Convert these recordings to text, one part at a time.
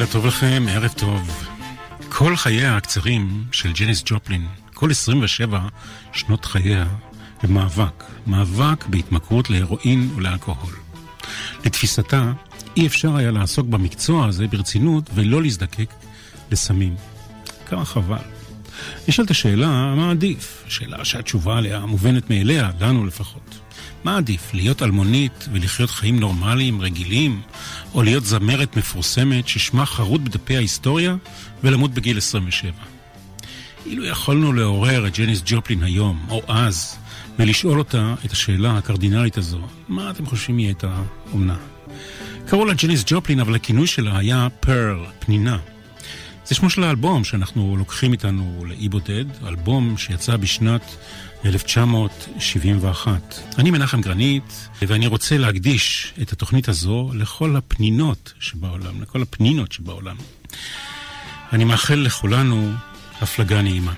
לילה טוב לכם, ערב טוב. כל חייה הקצרים של ג'ניס ג'ופלין, כל 27 שנות חייה, הם מאבק. מאבק בהתמכרות להירואין ולאלכוהול. לתפיסתה, אי אפשר היה לעסוק במקצוע הזה ברצינות ולא להזדקק לסמים. כמה חבל. נשאלת השאלה, מה עדיף? שאלה שהתשובה עליה מובנת מאליה, לנו לפחות. מה עדיף, להיות אלמונית ולחיות חיים נורמליים, רגילים, או להיות זמרת מפורסמת ששמה חרוט בדפי ההיסטוריה ולמות בגיל 27? אילו יכולנו לעורר את ג'ניס ג'ופלין היום, או אז, ולשאול אותה את השאלה הקרדינלית הזו, מה אתם חושבים היא הייתה אומנה? קראו לה ג'ניס ג'ופלין, אבל הכינוי שלה היה פרל, פנינה. זה שמו של האלבום שאנחנו לוקחים איתנו לאי בודד, אלבום שיצא בשנת 1971. אני מנחם גרנית, ואני רוצה להקדיש את התוכנית הזו לכל הפנינות שבעולם, לכל הפנינות שבעולם. אני מאחל לכולנו הפלגה נעימה.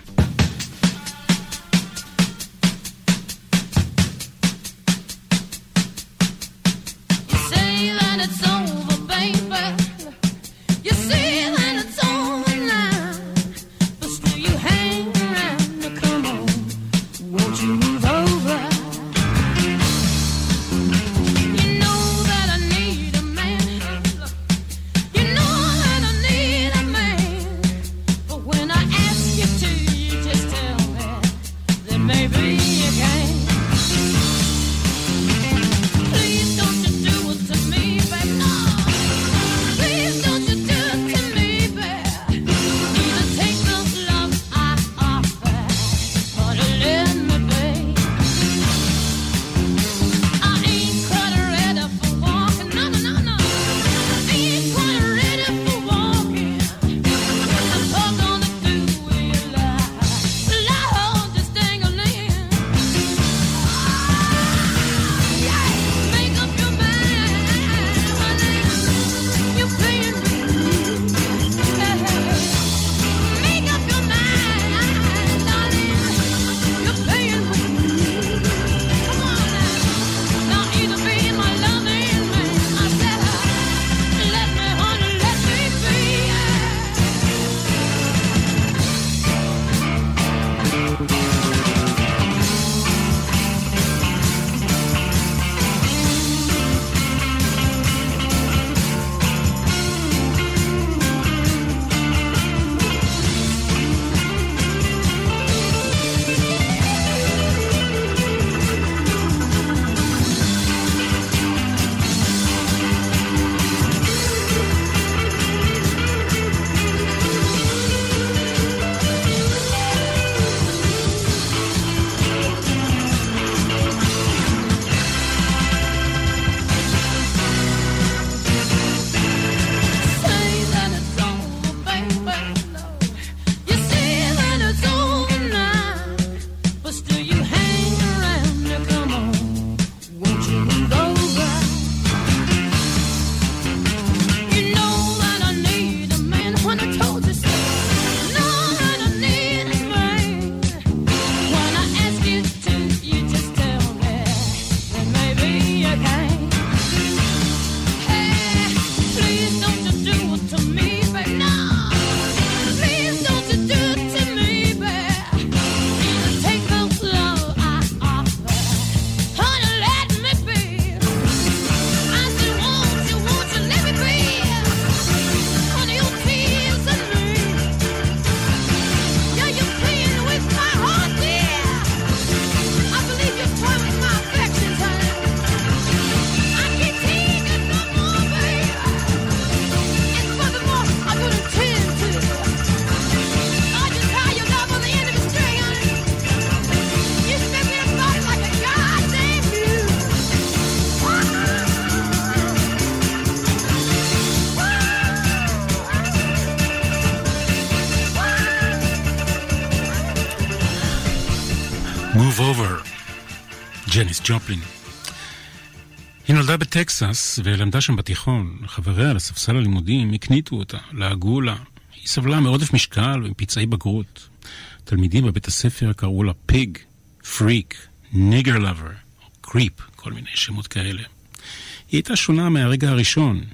ג'ניס ג'ופלין. היא נולדה בטקסס ולמדה שם בתיכון. חבריה לספסל הלימודים הקניטו אותה, לעגו לה. היא סבלה מעודף משקל ומפצעי בגרות. תלמידים בבית הספר קראו לה pig, freak, nigger lover, creep, כל מיני שמות כאלה. היא הייתה שונה מהרגע הראשון.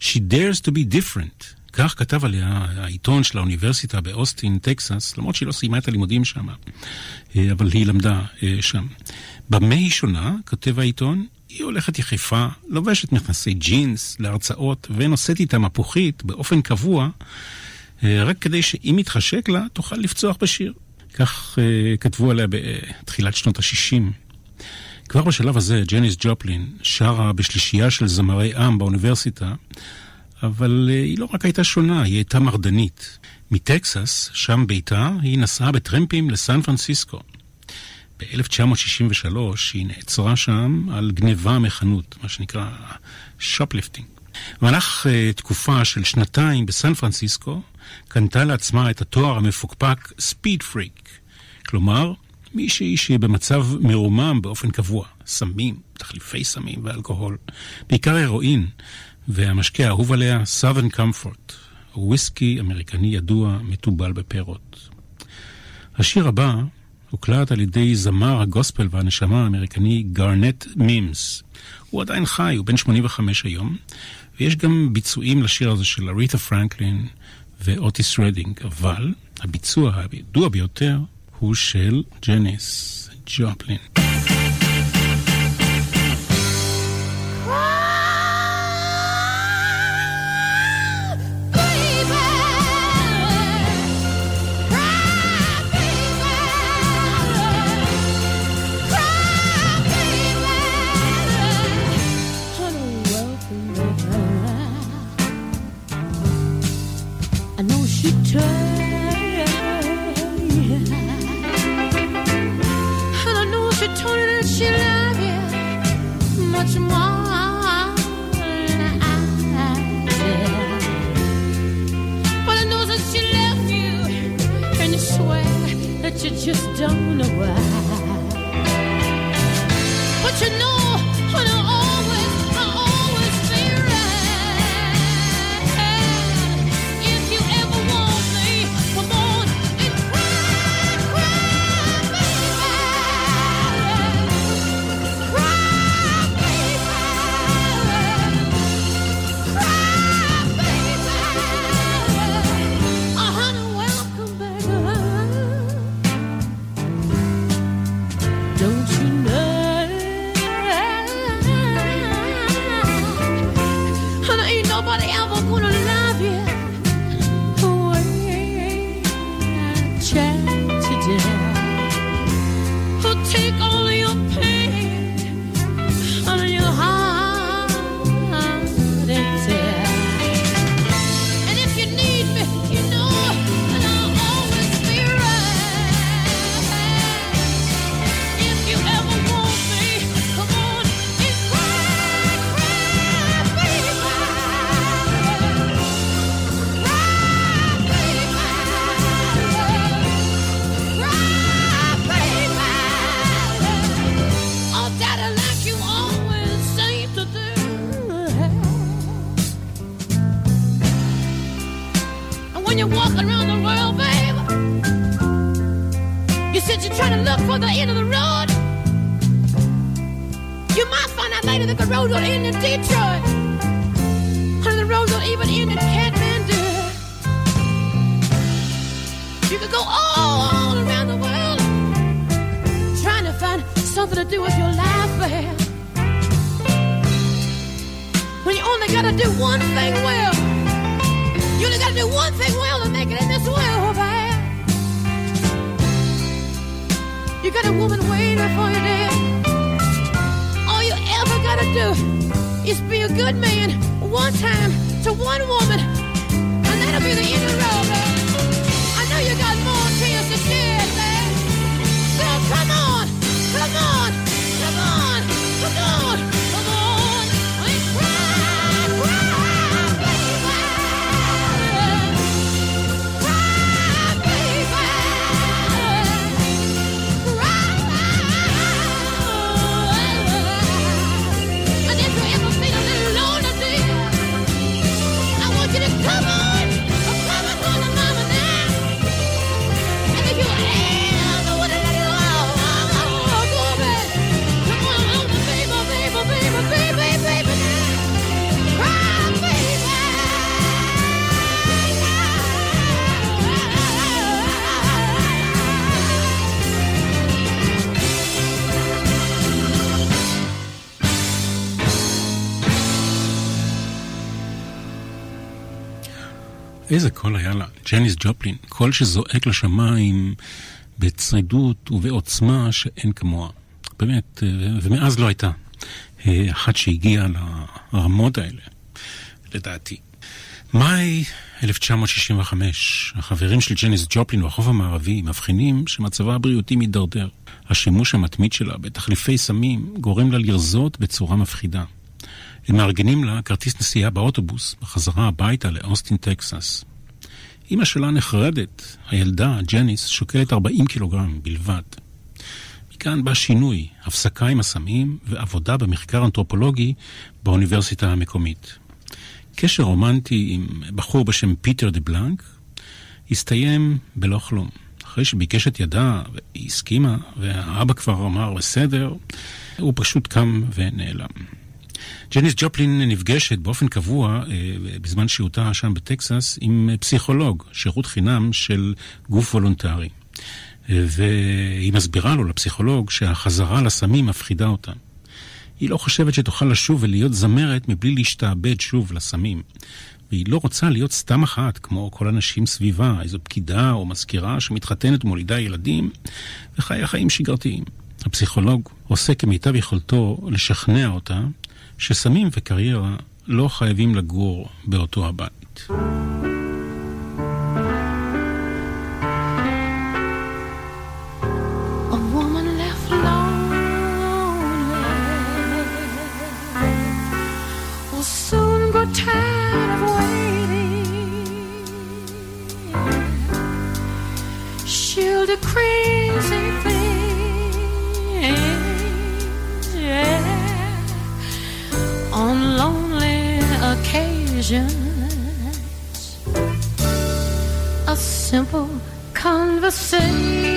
She dares to be different, כך כתב עליה העיתון של האוניברסיטה באוסטין, טקסס, למרות שהיא לא סיימה את הלימודים שם, אה, אבל היא למדה אה, שם. במה היא שונה, כותב העיתון, היא הולכת יחפה, לובשת מכנסי ג'ינס להרצאות ונושאת איתה מפוחית באופן קבוע, אה, רק כדי שאם יתחשק לה, תוכל לפצוח בשיר. כך כתבו עליה בתחילת שנות ה-60. כבר בשלב הזה, ג'ניס ג'ופלין שרה בשלישייה של זמרי עם באוניברסיטה, אבל אה, היא לא רק הייתה שונה, היא הייתה מרדנית. מטקסס, שם ביתה, היא נסעה בטרמפים לסן פרנסיסקו. ב-1963 היא נעצרה שם על גניבה מחנות, מה שנקרא shoplifting. במהלך אה, תקופה של שנתיים בסן פרנסיסקו, קנתה לעצמה את התואר המפוקפק speed freak. כלומר, מישהי שהיא במצב מרומם באופן קבוע, סמים, תחליפי סמים ואלכוהול, בעיקר הרואין, והמשקה האהוב עליה, Southern Comfort, וויסקי אמריקני ידוע, מתובל בפירות. השיר הבא הוקלט על ידי זמר הגוספל והנשמה האמריקני גארנט מימס. הוא עדיין חי, הוא בן 85 היום, ויש גם ביצועים לשיר הזה של אריתה פרנקלין ואוטיס רדינג, אבל הביצוע הידוע ביותר הוא של ג'ניס ג'ופלין. She told me that she loved you much more than I did. But I know that she loved you, and you swear that you just don't know why. You might find out later that the road don't end in Detroit. and the road don't even end in Kathmandu. You could go all around the world trying to find something to do with your life, man. When you only gotta do one thing well, you only gotta do one thing well to make it in this world, man. You got a woman waiting for you there gotta do is be a good man one time to one woman, and that'll be the end of the road, man. I know you got more tears to shed, man. So come on, come on. איזה קול היה לה, ג'ניס ג'ופלין, קול שזועק לשמיים בצרידות ובעוצמה שאין כמוה. באמת, אה, ומאז לא הייתה אה, אחת שהגיעה לרמות האלה, לדעתי. מאי 1965, החברים של ג'ניס ג'ופלין בחוף המערבי מבחינים שמצבה הבריאותי מידרדר. השימוש המתמיד שלה בתחליפי סמים גורם לה לרזות בצורה מפחידה. הם מארגנים לה כרטיס נסיעה באוטובוס בחזרה הביתה לאוסטין, טקסס. אמא שלה נחרדת, הילדה, ג'ניס, שוקלת 40 קילוגרם בלבד. מכאן בא שינוי, הפסקה עם הסמים ועבודה במחקר אנתרופולוגי באוניברסיטה המקומית. קשר רומנטי עם בחור בשם פיטר דה בלנק הסתיים בלא כלום. אחרי שביקש את ידה, והיא הסכימה, והאבא כבר אמר בסדר, הוא פשוט קם ונעלם. ג'ניס ג'ופלין נפגשת באופן קבוע אה, בזמן שהותה שם בטקסס עם פסיכולוג, שירות חינם של גוף וולונטרי. אה, והיא מסבירה לו, לפסיכולוג, שהחזרה לסמים מפחידה אותה. היא לא חושבת שתוכל לשוב ולהיות זמרת מבלי להשתעבד שוב לסמים. והיא לא רוצה להיות סתם אחת, כמו כל הנשים סביבה, איזו פקידה או מזכירה שמתחתנת ומולידה ילדים, וחיה חיים שגרתיים. הפסיכולוג עושה כמיטב יכולתו לשכנע אותה שסמים וקריירה לא חייבים לגור באותו הבית. crazy A simple conversation.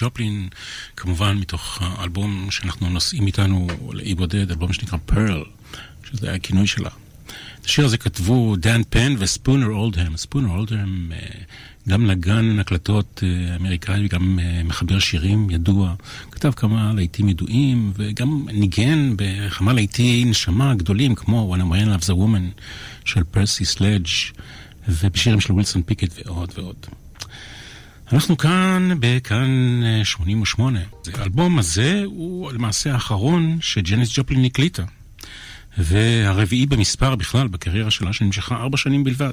ג'ופלין, כמובן מתוך האלבום שאנחנו נושאים איתנו לאי בודד, אלבום שנקרא פרל, שזה היה הכינוי שלה. את השיר הזה כתבו דן פן וספונר אולדהם. ספונר אולדהם גם נגן הקלטות אמריקאי וגם מחבר שירים ידוע. כתב כמה להיטים ידועים וגם ניגן בכמה להיטי נשמה גדולים כמו When a Man Loves a Woman של פרסי סלאג' ובשירים של ווילסון פיקט ועוד ועוד. אנחנו כאן בכאן 88. האלבום הזה הוא למעשה האחרון שג'ניס ג'ופלין הקליטה. והרביעי במספר בכלל בקריירה שלה שנמשכה ארבע שנים בלבד.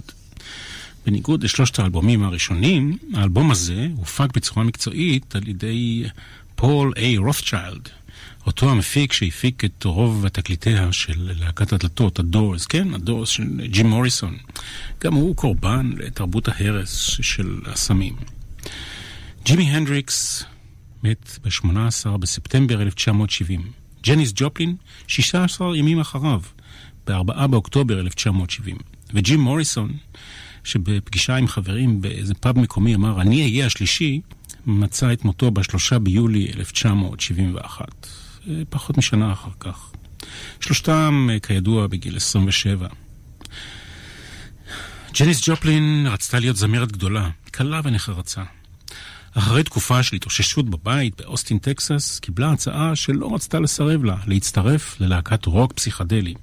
בניגוד לשלושת האלבומים הראשונים, האלבום הזה הופק בצורה מקצועית על ידי פול איי רות'צ'יילד, אותו המפיק שהפיק את רוב תקליטיה של להקת הדלתות, הדורס, כן, הדורס של ג'ים מוריסון. גם הוא קורבן לתרבות ההרס של הסמים. ג'ימי הנדריקס מת ב-18 בספטמבר 1970. ג'ניס ג'ופלין, 16 ימים אחריו, ב-4 באוקטובר 1970. וג'ים מוריסון, שבפגישה עם חברים באיזה פאב מקומי אמר, אני אהיה השלישי, מצא את מותו ב-3 ביולי 1971. פחות משנה אחר כך. שלושתם, כידוע, בגיל 27. ג'ניס ג'ופלין רצתה להיות זמרת גדולה, קלה ונחרצה. אחרי תקופה של התאוששות בבית באוסטין, טקסס, קיבלה הצעה שלא רצתה לסרב לה, להצטרף ללהקת רוק פסיכדלי.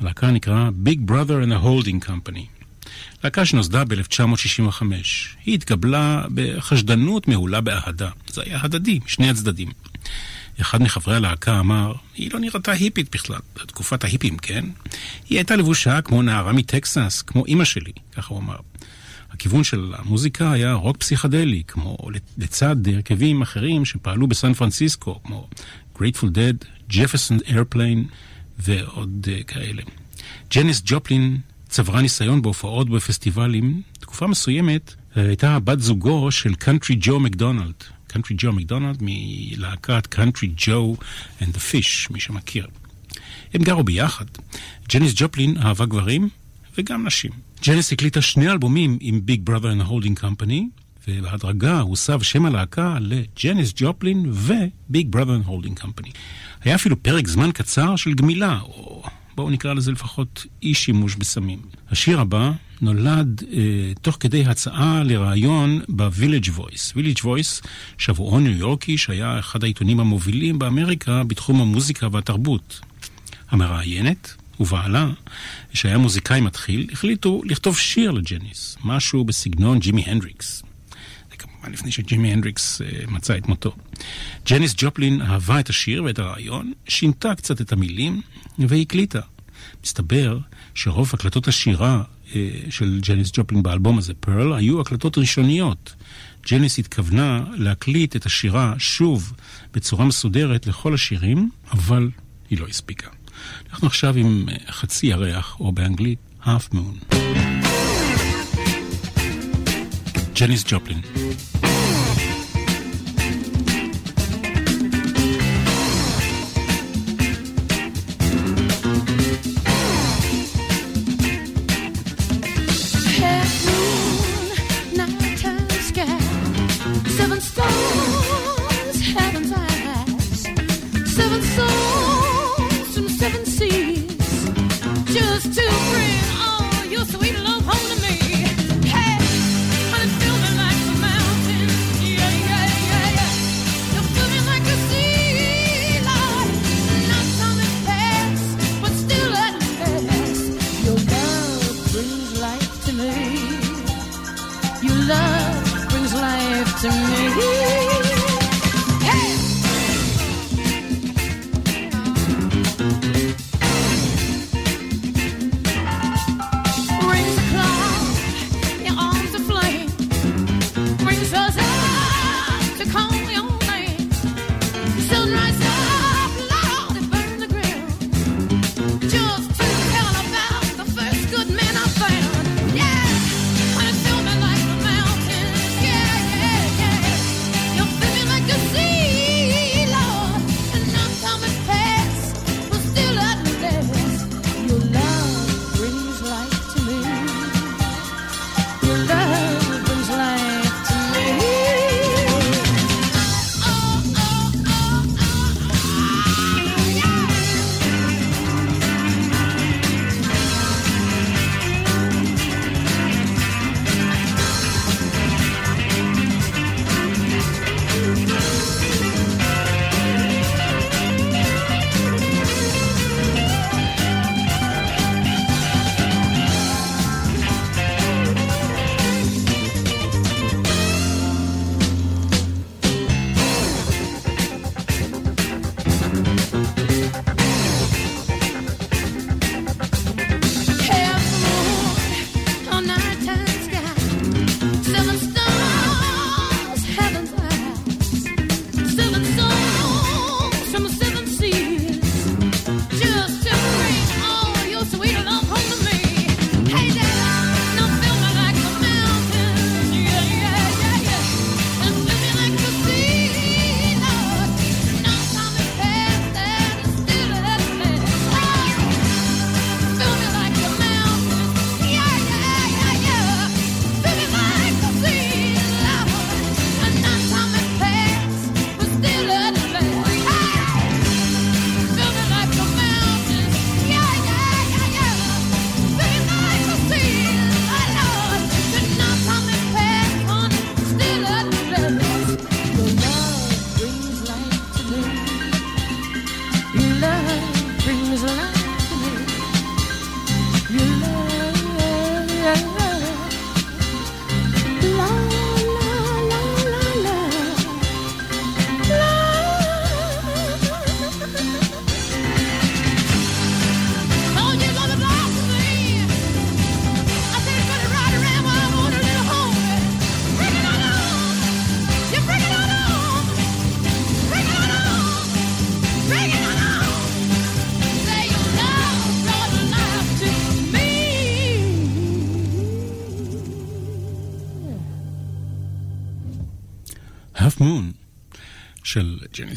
הלהקה נקרא Big Brother and a Holding Company. להקה שנוסדה ב-1965. היא התקבלה בחשדנות מהולה באהדה. זה היה הדדי, משני הצדדים. אחד מחברי הלהקה אמר, היא לא נראתה היפית בכלל, בתקופת ההיפים, כן? היא הייתה לבושה כמו נערה מטקסס, כמו אימא שלי, ככה הוא אמר. הכיוון של המוזיקה היה רוק פסיכדלי, כמו לצד הרכבים אחרים שפעלו בסן פרנסיסקו, כמו Grateful Dead, Jefferson Airplane ועוד אה, כאלה. ג'ניס ג'ופלין צברה ניסיון בהופעות בפסטיבלים. תקופה מסוימת הייתה בת זוגו של קאנטרי ג'ו מקדונלד. קאנטרי ג'ו מקדונלד מלהקת Country Joe and the Fish, מי שמכיר. הם גרו ביחד. ג'ניס ג'ופלין אהבה גברים וגם נשים. ג'ניס הקליטה שני אלבומים עם Big Brother and Holding Company, ובהדרגה הוסב שם הלהקה לג'ניס ג'ופלין ו Big Brother and Holding Company. היה אפילו פרק זמן קצר של גמילה, או בואו נקרא לזה לפחות אי שימוש בסמים. השיר הבא נולד אה, תוך כדי הצעה לראיון ב-Village Voice. Village Voice, שבועון ניו יורקי שהיה אחד העיתונים המובילים באמריקה בתחום המוזיקה והתרבות. המראיינת ובעלה, שהיה מוזיקאי מתחיל, החליטו לכתוב שיר לג'ניס, משהו בסגנון ג'ימי הנדריקס. זה כמובן לפני שג'ימי הנדריקס אה, מצא את מותו. ג'ניס ג'ופלין אהבה את השיר ואת הרעיון, שינתה קצת את המילים והקליטה. מסתבר שרוב הקלטות השירה אה, של ג'ניס ג'ופלין באלבום הזה, פרל, היו הקלטות ראשוניות. ג'ניס התכוונה להקליט את השירה שוב בצורה מסודרת לכל השירים, אבל היא לא הספיקה. אנחנו עכשיו עם אה, חצי ירח, או באנגלית, half moon. ג'ניס ג'ופלין.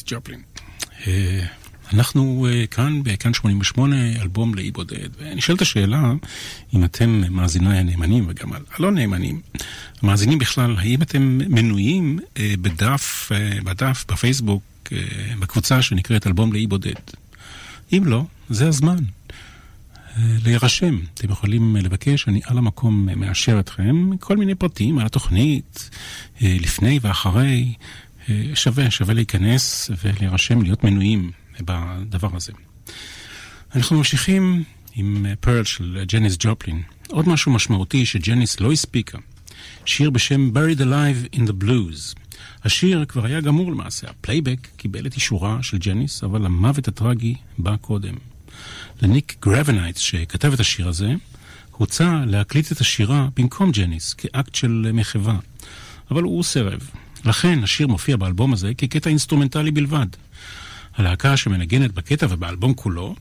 ג'ופלין. אה, אנחנו uh, כאן בכאן 88, אלבום לאי בודד, ונשאלת השאלה אם אתם מאזיני הנאמנים וגם הלא נאמנים, מאזינים בכלל, האם אתם מנויים uh, בדף, בדף, בפייסבוק, בקבוצה שנקראת אלבום לאי בודד? אם לא, זה הזמן. להירשם. אתם יכולים לבקש, אני על המקום מאשר אתכם, כל מיני פרטים על התוכנית, לפני ואחרי. שווה, שווה להיכנס ולהירשם, להיות מנויים בדבר הזה. אנחנו ממשיכים עם פרל של ג'ניס ג'ופלין. עוד משהו משמעותי שג'ניס לא הספיקה. שיר בשם Buried Alive in the Blues. השיר כבר היה גמור למעשה, הפלייבק קיבל את אישורה של ג'ניס, אבל המוות הטרגי בא קודם. לניק גרבנייטס, שכתב את השיר הזה, הוצע להקליט את השירה במקום ג'ניס, כאקט של מחווה. אבל הוא סירב. לכן השיר מופיע באלבום הזה כקטע אינסטרומנטלי בלבד. הלהקה שמנגנת בקטע ובאלבום כולו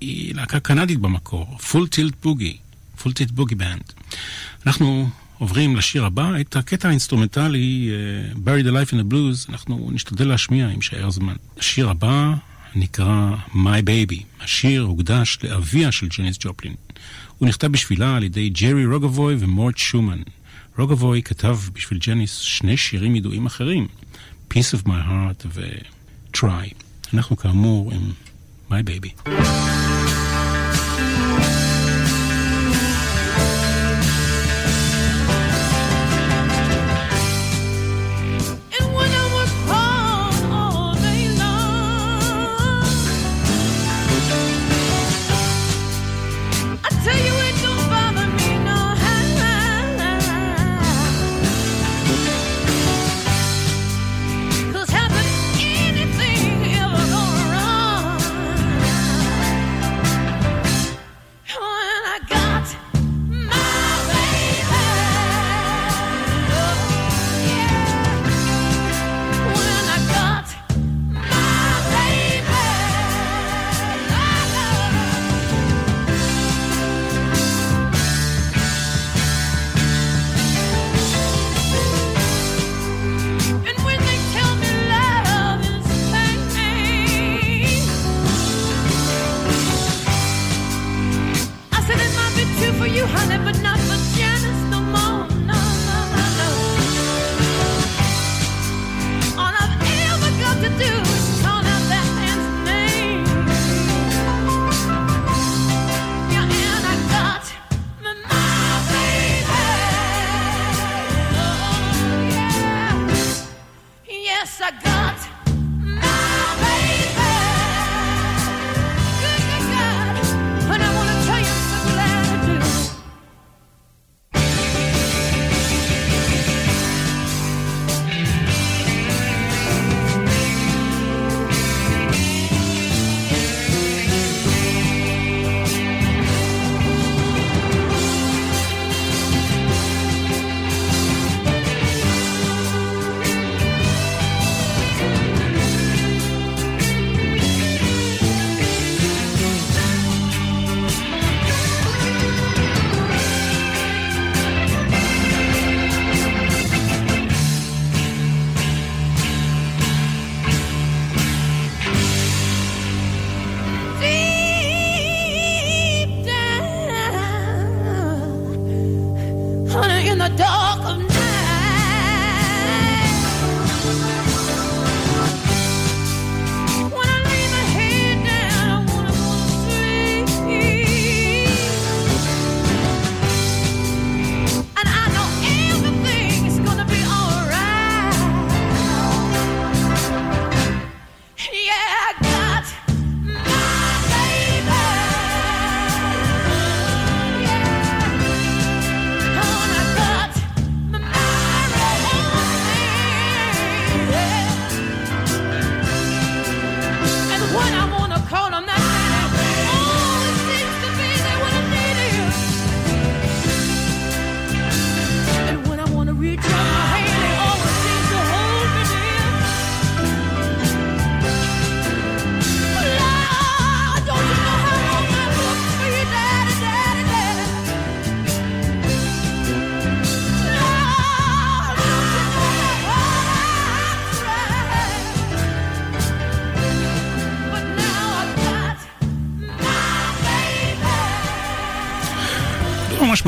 היא להקה קנדית במקור, Full Tilt Boogie, Full Tilt Boogie Band. אנחנו עוברים לשיר הבא, את הקטע האינסטרומנטלי אה, Buried Alive in the Blues, אנחנו נשתדל להשמיע אם יישאר זמן. השיר הבא נקרא My Baby. השיר הוקדש לאביה של ג'ניס ג'ופלין. הוא נכתב בשבילה על ידי ג'רי רוגבוי ומורט שומן. רוגבוי כתב בשביל ג'ניס שני שירים ידועים אחרים, Peace of My Heart ו-Try. אנחנו כאמור עם My Baby.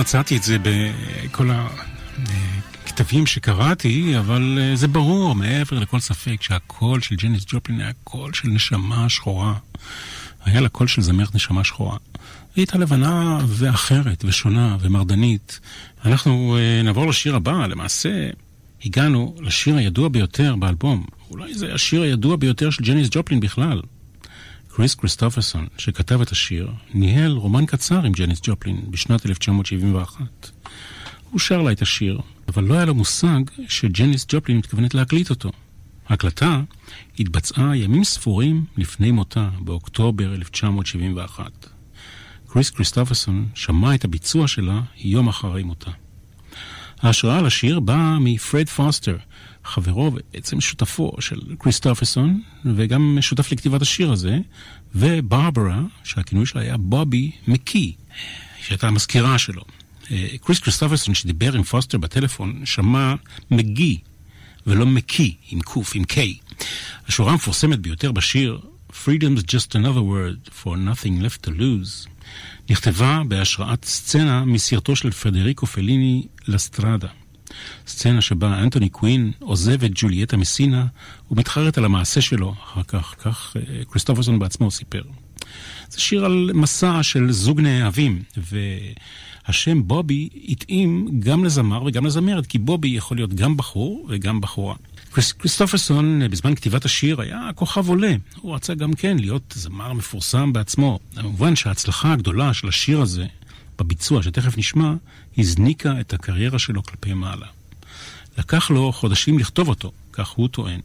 מצאתי את זה בכל הכתבים שקראתי, אבל אה, זה ברור מעבר לכל ספק שהקול של ג'ניס ג'ופלין היה קול של נשמה שחורה. היה לה קול של זמרת נשמה שחורה. היא הייתה לבנה ואחרת ושונה ומרדנית. אנחנו uh, נעבור לשיר הבא, למעשה הגענו לשיר הידוע ביותר באלבום. אולי זה השיר הידוע ביותר של ג'ניס ג'ופלין בכלל. קריס קריסטופרסון, שכתב את השיר, ניהל רומן קצר עם ג'ניס ג'ופלין בשנת 1971. הוא שר לה את השיר, אבל לא היה לו מושג שג'ניס ג'ופלין מתכוונת להקליט אותו. ההקלטה התבצעה ימים ספורים לפני מותה, באוקטובר 1971. קריס קריסטופרסון שמע את הביצוע שלה יום אחרי מותה. ההשראה לשיר באה מפרד פוסטר, חברו ובעצם שותפו של קריסטופרסון, וגם שותף לכתיבת השיר הזה, וברברה, שהכינוי שלה היה בובי מקי, שהייתה המזכירה שלו. אה, קריס קריסטופרסון שדיבר עם פוסטר בטלפון שמע מגי ולא מקי עם קוף, עם K. השורה המפורסמת ביותר בשיר Freedom's just another word for nothing left to lose נכתבה בהשראת סצנה מסרטו של פדריקו פליני לה סטרדה. סצנה שבה אנטוני קווין עוזב את ג'ולייטה מסינה ומתחרט על המעשה שלו אחר כך, כך אה, קריסטופרסון בעצמו סיפר. זה שיר על מסע של זוג נאהבים, והשם בובי התאים גם לזמר וגם לזמרת, כי בובי יכול להיות גם בחור וגם בחורה. כריסטופרסון בזמן כתיבת השיר היה כוכב עולה. הוא רצה גם כן להיות זמר מפורסם בעצמו. כמובן שההצלחה הגדולה של השיר הזה, בביצוע שתכף נשמע, הזניקה את הקריירה שלו כלפי מעלה. לקח לו חודשים לכתוב אותו, כך הוא טוען.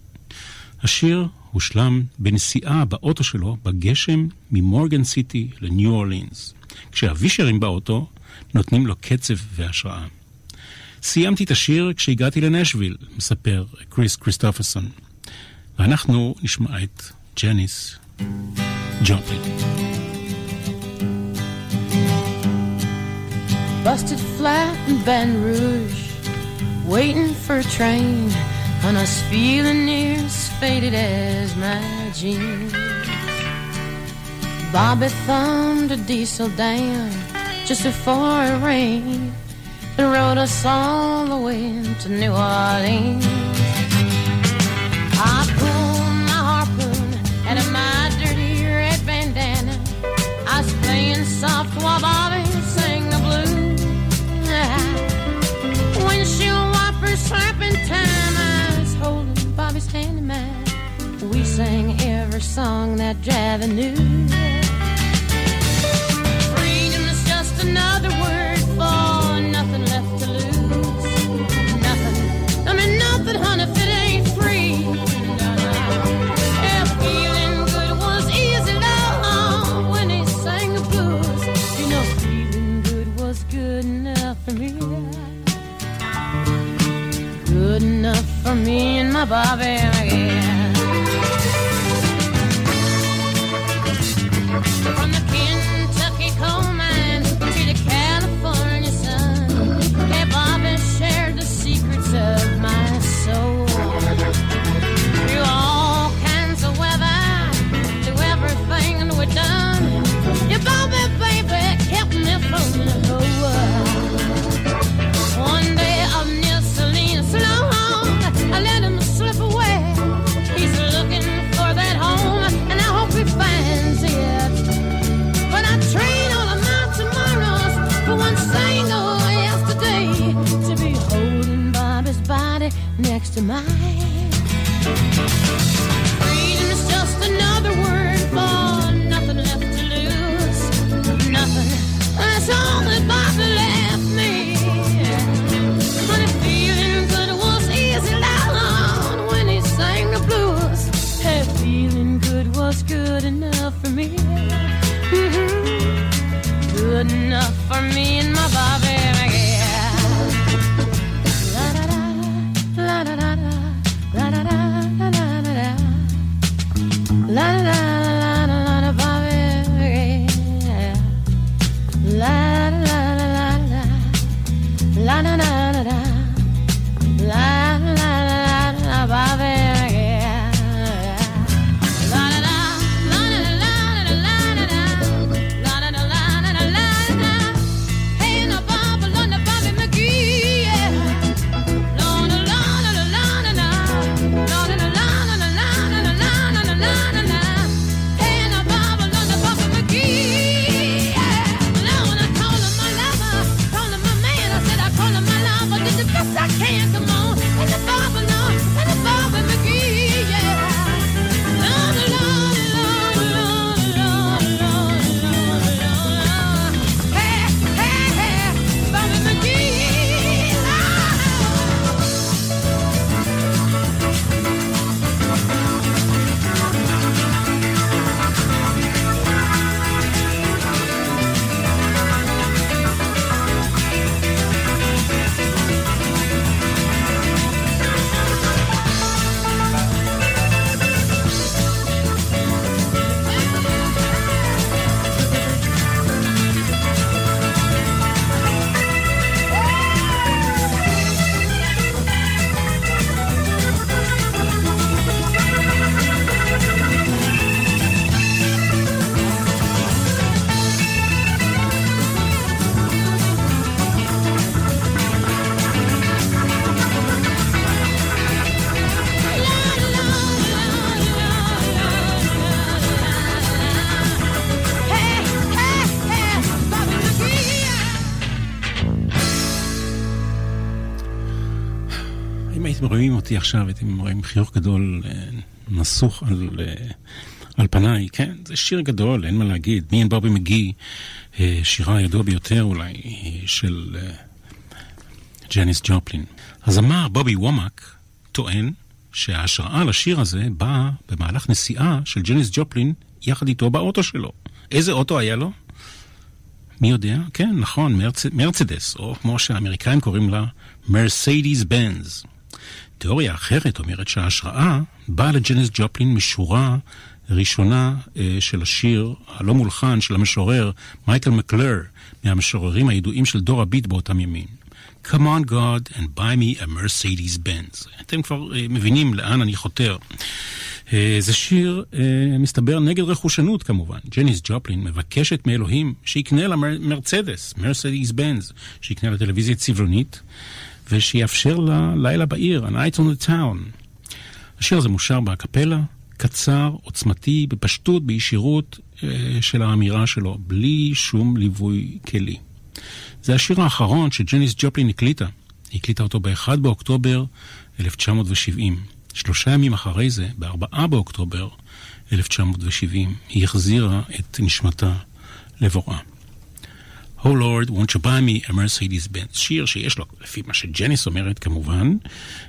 השיר הושלם בנסיעה באוטו שלו בגשם ממורגן סיטי לניו אורלינס. כשהווישרים באוטו נותנים לו קצב והשראה. סיימתי את השיר כשהגעתי לנשוויל, מספר קריס קריסטופרסון. ואנחנו נשמע את ג'ניס ג'ופלין. Busted flat in Baton Rouge, waiting for a train, and us feeling near as faded as my jeans. Bobby thumbed a diesel down just before it rained and rode us all the way to New Orleans. I pulled my harpoon of my dirty red bandana. I was playing soft while wipers slapping time. I was holding Bobby's hand in mine. We sang every song that Javi knew. My Bobby next to mine. עכשיו, אתם רואים חיוך גדול אה, נסוך על, אה, על פניי, כן, זה שיר גדול, אין מה להגיד. מי אין ברבי מגי, אה, שירה הידוע ביותר אולי, של ג'ניס ג'ופלין. הזמר בובי וומק טוען שההשראה לשיר הזה באה במהלך נסיעה של ג'ניס ג'ופלין יחד איתו באוטו שלו. איזה אוטו היה לו? מי יודע? כן, נכון, מרצ... מרצדס, או כמו שהאמריקאים קוראים לה, Mercedes Benz. תיאוריה אחרת אומרת שההשראה באה לג'ניס ג'ופלין משורה ראשונה אה, של השיר הלא מולחן של המשורר מייקל מקלור, מהמשוררים הידועים של דור הביט באותם ימים. Come on God and buy me a Mercedes Benz. אתם כבר uh, מבינים לאן אני חותר. Uh, זה שיר, uh, מסתבר, נגד רכושנות כמובן. ג'ניס ג'ופלין מבקשת מאלוהים שיקנה לה מרצדס, Mercedes Benz, שיקנה לה טלוויזיה צבעונית, ושיאפשר לה לילה בעיר, a night on the town. השיר הזה מושר באקפלה, קצר, עוצמתי, בפשטות, בישירות uh, של האמירה שלו, בלי שום ליווי כלי. זה השיר האחרון שג'ניס ג'ופלין הקליטה. היא הקליטה אותו ב-1 באוקטובר 1970. שלושה ימים אחרי זה, ב-4 באוקטובר 1970, היא החזירה את נשמתה לבוראה. Oh Lord, won't you buy me a Mercedes Benz? שיר שיש לו, לפי מה שג'ניס אומרת כמובן,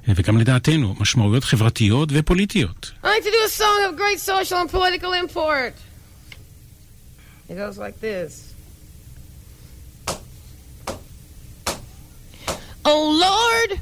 וגם לדעתנו, משמעויות חברתיות ופוליטיות. I like to do a song of great social and political import. It goes like this. Oh Lord,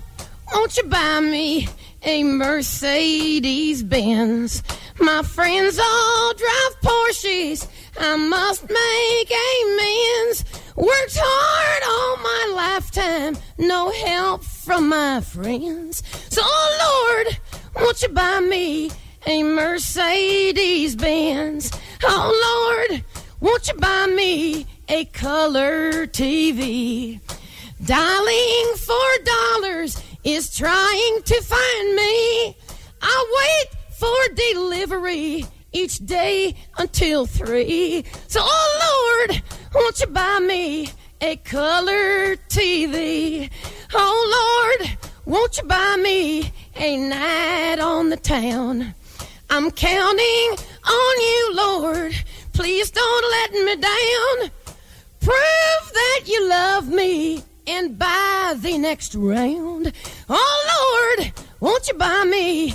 won't you buy me a Mercedes Benz? My friends all drive Porsches. I must make amends. Worked hard all my lifetime, no help from my friends. So, oh Lord, won't you buy me a Mercedes Benz? Oh Lord, won't you buy me a color TV? Dialing for dollars is trying to find me. I wait for delivery each day until three. So, oh Lord, won't you buy me a color TV? Oh Lord, won't you buy me a night on the town? I'm counting on you, Lord. Please don't let me down. Prove that you love me and buy the next round. Oh Lord, won't you buy me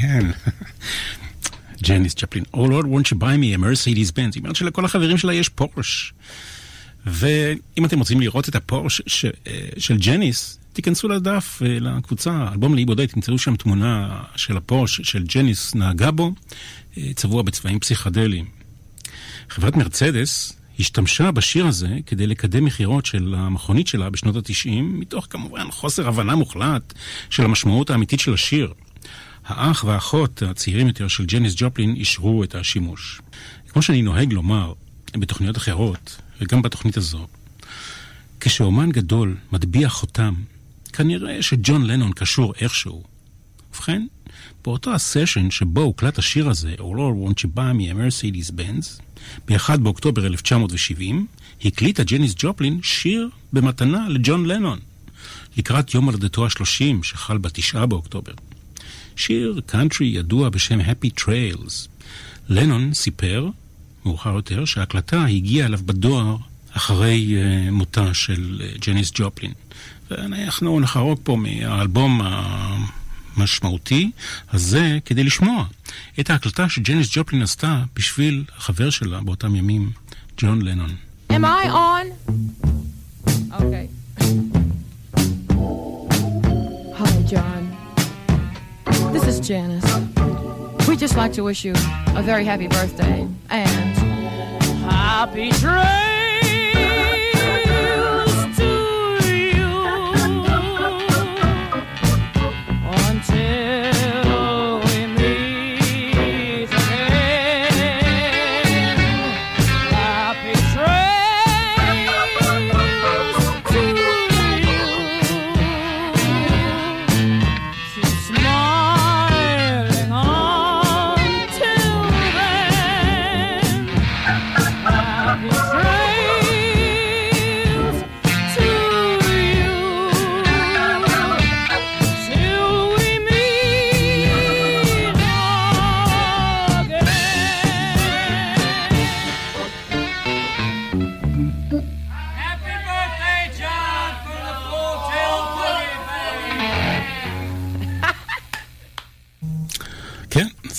כן. ג'ניס צ'פלין, Oh Lord, won't you buy me a Mercedes Benz? היא אומרת שלכל החברים שלה יש פורש. ואם אתם רוצים לראות את הפורש ש, של ג'ניס, תיכנסו לדף, לקבוצה, אלבום לאי בודד, תמצאו שם תמונה של הפורש של ג'ניס נהגה בו, צבוע בצבעים פסיכדליים. חברת מרצדס השתמשה בשיר הזה כדי לקדם מכירות של המכונית שלה בשנות ה-90, מתוך כמובן חוסר הבנה מוחלט של המשמעות האמיתית של השיר. האח והאחות הצעירים יותר של ג'ניס ג'ופלין אישרו את השימוש. כמו שאני נוהג לומר בתוכניות אחרות, וגם בתוכנית הזו, כשאומן גדול מטביע חותם, כנראה שג'ון לנון קשור איכשהו. ובכן, באותו הסשן שבו הוקלט השיר הזה, Oh Lord won't you buy me a Mercedes Benz, ב-1 באוקטובר 1970, הקליטה ג'ניס ג'ופלין שיר במתנה לג'ון לנון, לקראת יום הולדתו ה-30 שחל ב-9 באוקטובר. שיר קאנטרי ידוע בשם Happy Trails. לנון סיפר, מאוחר יותר, שההקלטה הגיעה אליו בדואר אחרי uh, מותה של uh, ג'ניס ג'ופלין. ואנחנו נחרוג פה מהאלבום המשמעותי הזה כדי לשמוע את ההקלטה שג'ניס ג'ופלין עשתה בשביל החבר שלה באותם ימים, ג'ון לנון. Am I on? Okay. Hi, John. Is Janice. We'd just like to wish you a very happy birthday and happy trails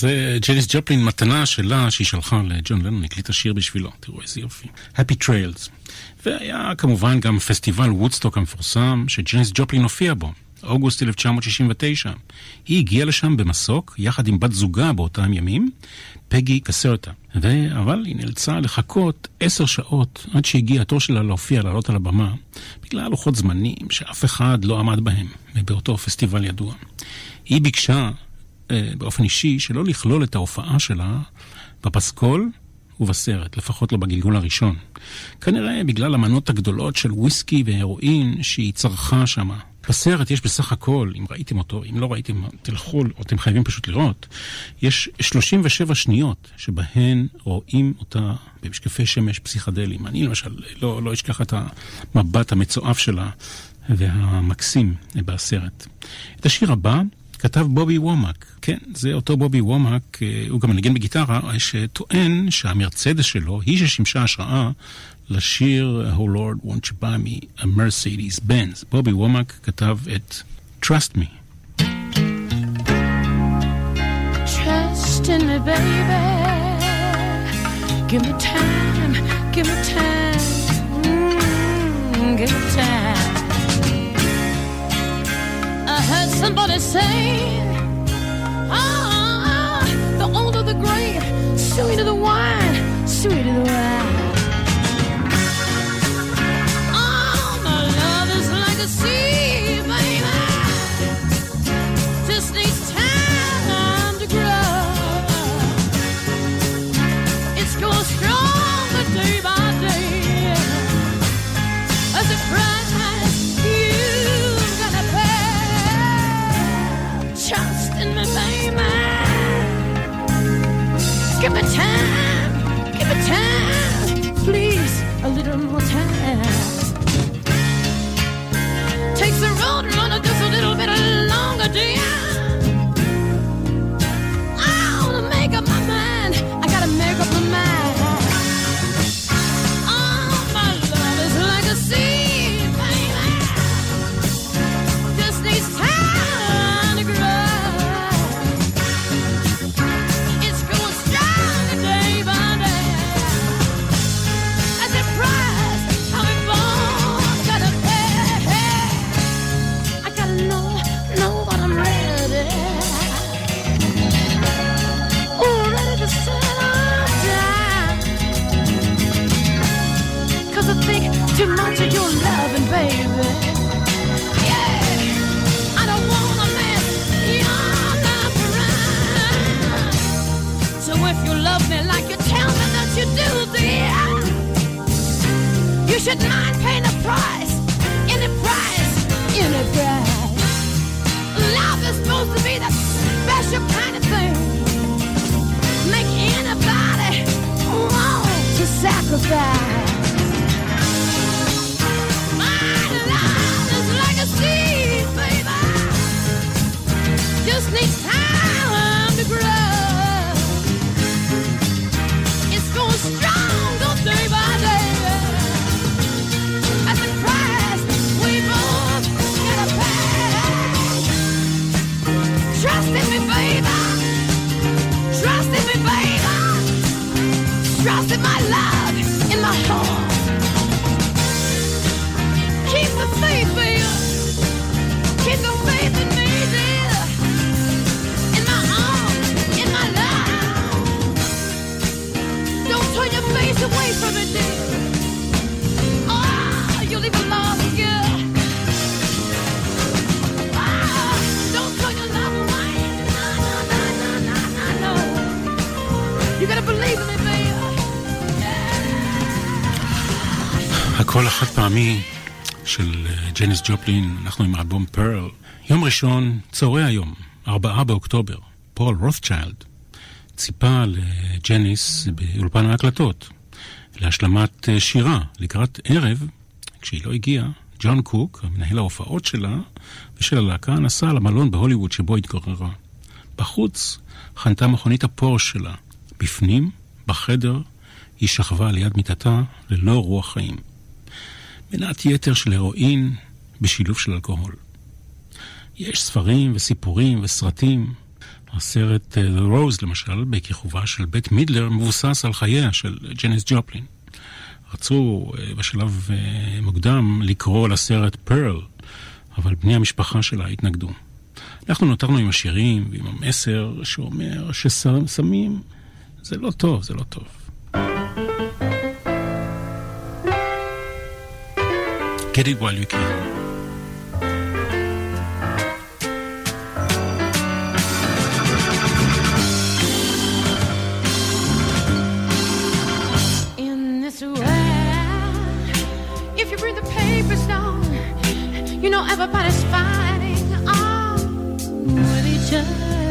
זה ג'ניס ג'ופלין, מתנה שלה שהיא שלחה לג'ון לנון, הקליטה שיר בשבילו. תראו איזה יופי. Happy Trails. והיה כמובן גם פסטיבל וודסטוק המפורסם, שג'ניס ג'ופלין הופיע בו. אוגוסט 1969. היא הגיעה לשם במסוק, יחד עם בת זוגה באותם ימים, פגי קסרטה. ו... אבל היא נאלצה לחכות עשר שעות עד שהגיע התור שלה להופיע, לעלות על הבמה, בגלל לוחות זמנים שאף אחד לא עמד בהם, באותו פסטיבל ידוע. היא ביקשה באופן אישי שלא לכלול את ההופעה שלה בפסקול ובסרט, לפחות לא בגלגול הראשון. כנראה בגלל המנות הגדולות של וויסקי והרואין שהיא צרכה שמה. בסרט יש בסך הכל, אם ראיתם אותו, אם לא ראיתם, תלכו, או אתם חייבים פשוט לראות, יש 37 שניות שבהן רואים אותה במשקפי שמש פסיכדליים. אני למשל לא, לא אשכח את המבט המצועף שלה והמקסים בסרט. את השיר הבא כתב בובי וומק. כן, זה אותו בובי וומק, אה, הוא גם מנגן בגיטרה, שטוען שהמרצדס שלו היא ששימשה השראה לשיר Oh Lord, won't you buy me a Mercedes Benz. בובי וומק כתב את Trust Me. Me, baby. Give me time, give me time, mm, give me time. Heard somebody say, ah, the older the grape, sweeter the wine, sweeter the wine. ג'ניס ג'ופלין, אנחנו עם אלבום פרל. יום ראשון, צהרי היום, ארבעה באוקטובר, פול רוטצ'יילד ציפה לג'ניס באולפן ההקלטות להשלמת אה, שירה לקראת ערב, כשהיא לא הגיעה, ג'ון קוק, מנהל ההופעות שלה ושל הלהקה, נסע למלון בהוליווד שבו התגוררה. בחוץ חנתה מכונית הפורש שלה. בפנים, בחדר, היא שכבה על יד מיטתה ללא רוח חיים. מנת יתר של הרואין בשילוב של אלכוהול. יש ספרים וסיפורים וסרטים הסרט אה, The Rose, למשל, בכיכובה של בית מידלר, מבוסס על חייה של ג'ניס ג'ופלין. רצו אה, בשלב אה, מוקדם לקרוא לסרט פרל, אבל בני המשפחה שלה התנגדו. אנחנו נותרנו עם השירים ועם המסר שאומר שסמים זה לא טוב, זה לא טוב. Get it while you can. You know, everybody's fighting on with each other.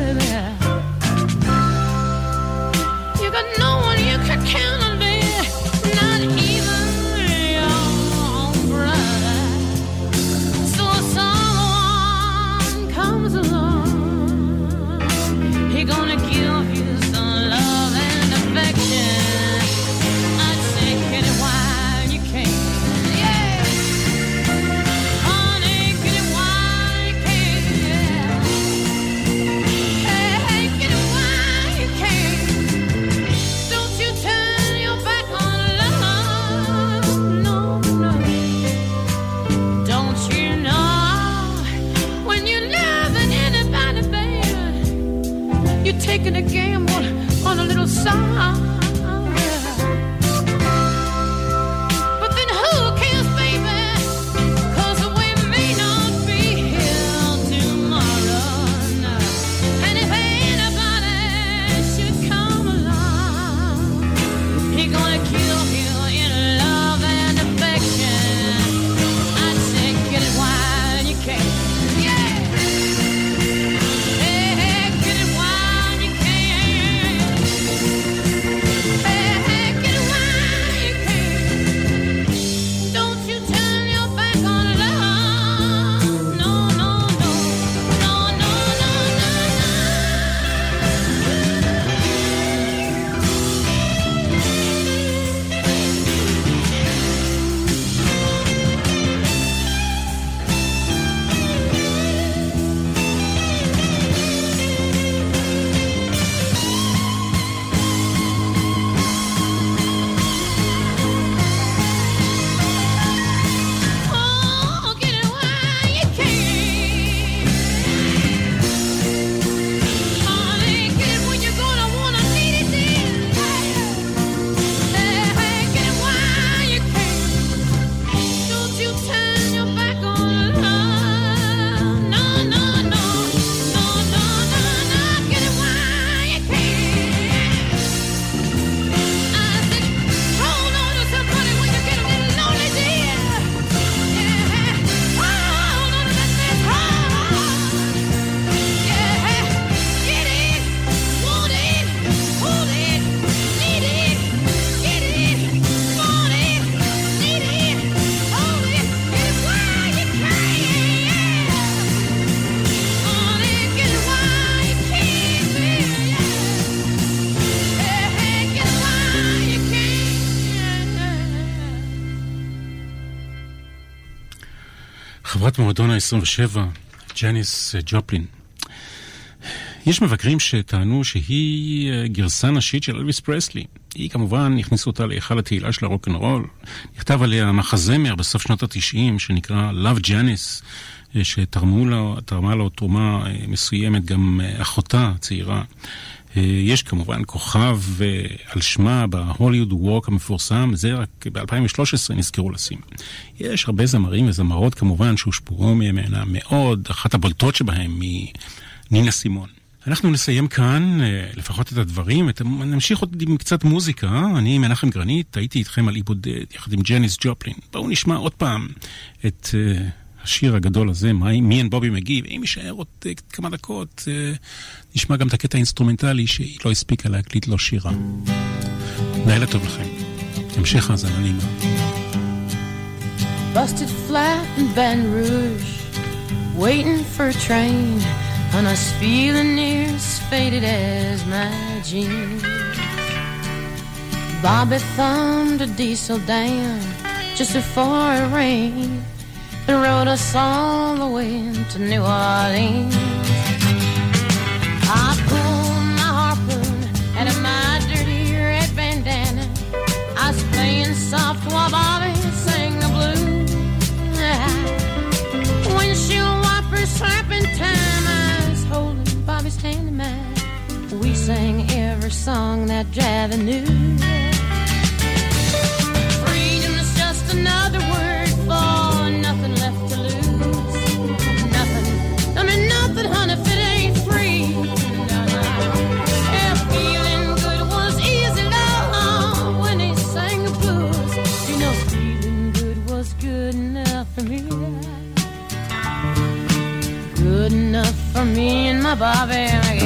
חברת מועדון ה-27, ג'ניס ג'ופלין. יש מבקרים שטענו שהיא אה, גרסה נשית של אלוויס פרסלי. היא כמובן, הכניסו אותה להיכל התהילה של הרוקנרול. נכתב עליה מחזמר בסוף שנות התשעים שנקרא Love Janice, אה, שתרמה לו, לו תרומה אה, מסוימת גם אחותה הצעירה. אה, יש כמובן כוכב אה, על שמה בהוליווד ווק המפורסם, זה רק ב-2013 נזכרו לשים. יש הרבה זמרים וזמרות כמובן שהושפעו ממנה מאוד, אחת הבולטות שבהם היא נינה סימון. אנחנו נסיים כאן, אה, לפחות את הדברים, את- נמשיך עוד עם קצת מוזיקה. אני מנחם גרנית, הייתי איתכם על אי בודד, יחד עם ג'ניס ג'ופלין. בואו נשמע עוד פעם את השיר הגדול הזה, Me and Bobby McGee. אם יישאר עוד אה, כמה דקות, אה, נשמע גם את הקטע האינסטרומנטלי שהיא לא הספיקה להקליט לו שירה. לילה טוב לכם. המשך האזנה נעימה. Busted flat in Baton Rouge, waiting for a train, and I was feeling near as faded as my jeans. Bobby thumbed a diesel down just before it rained, It rode us all the way to New Orleans. I pulled my harpoon out of my dirty red bandana. I was playing soft while Bobby sang the blues. Windshield wiper slapping time. I was holding Bobby's hand in mine. We sang every song that Javi knew. For me and my Bobby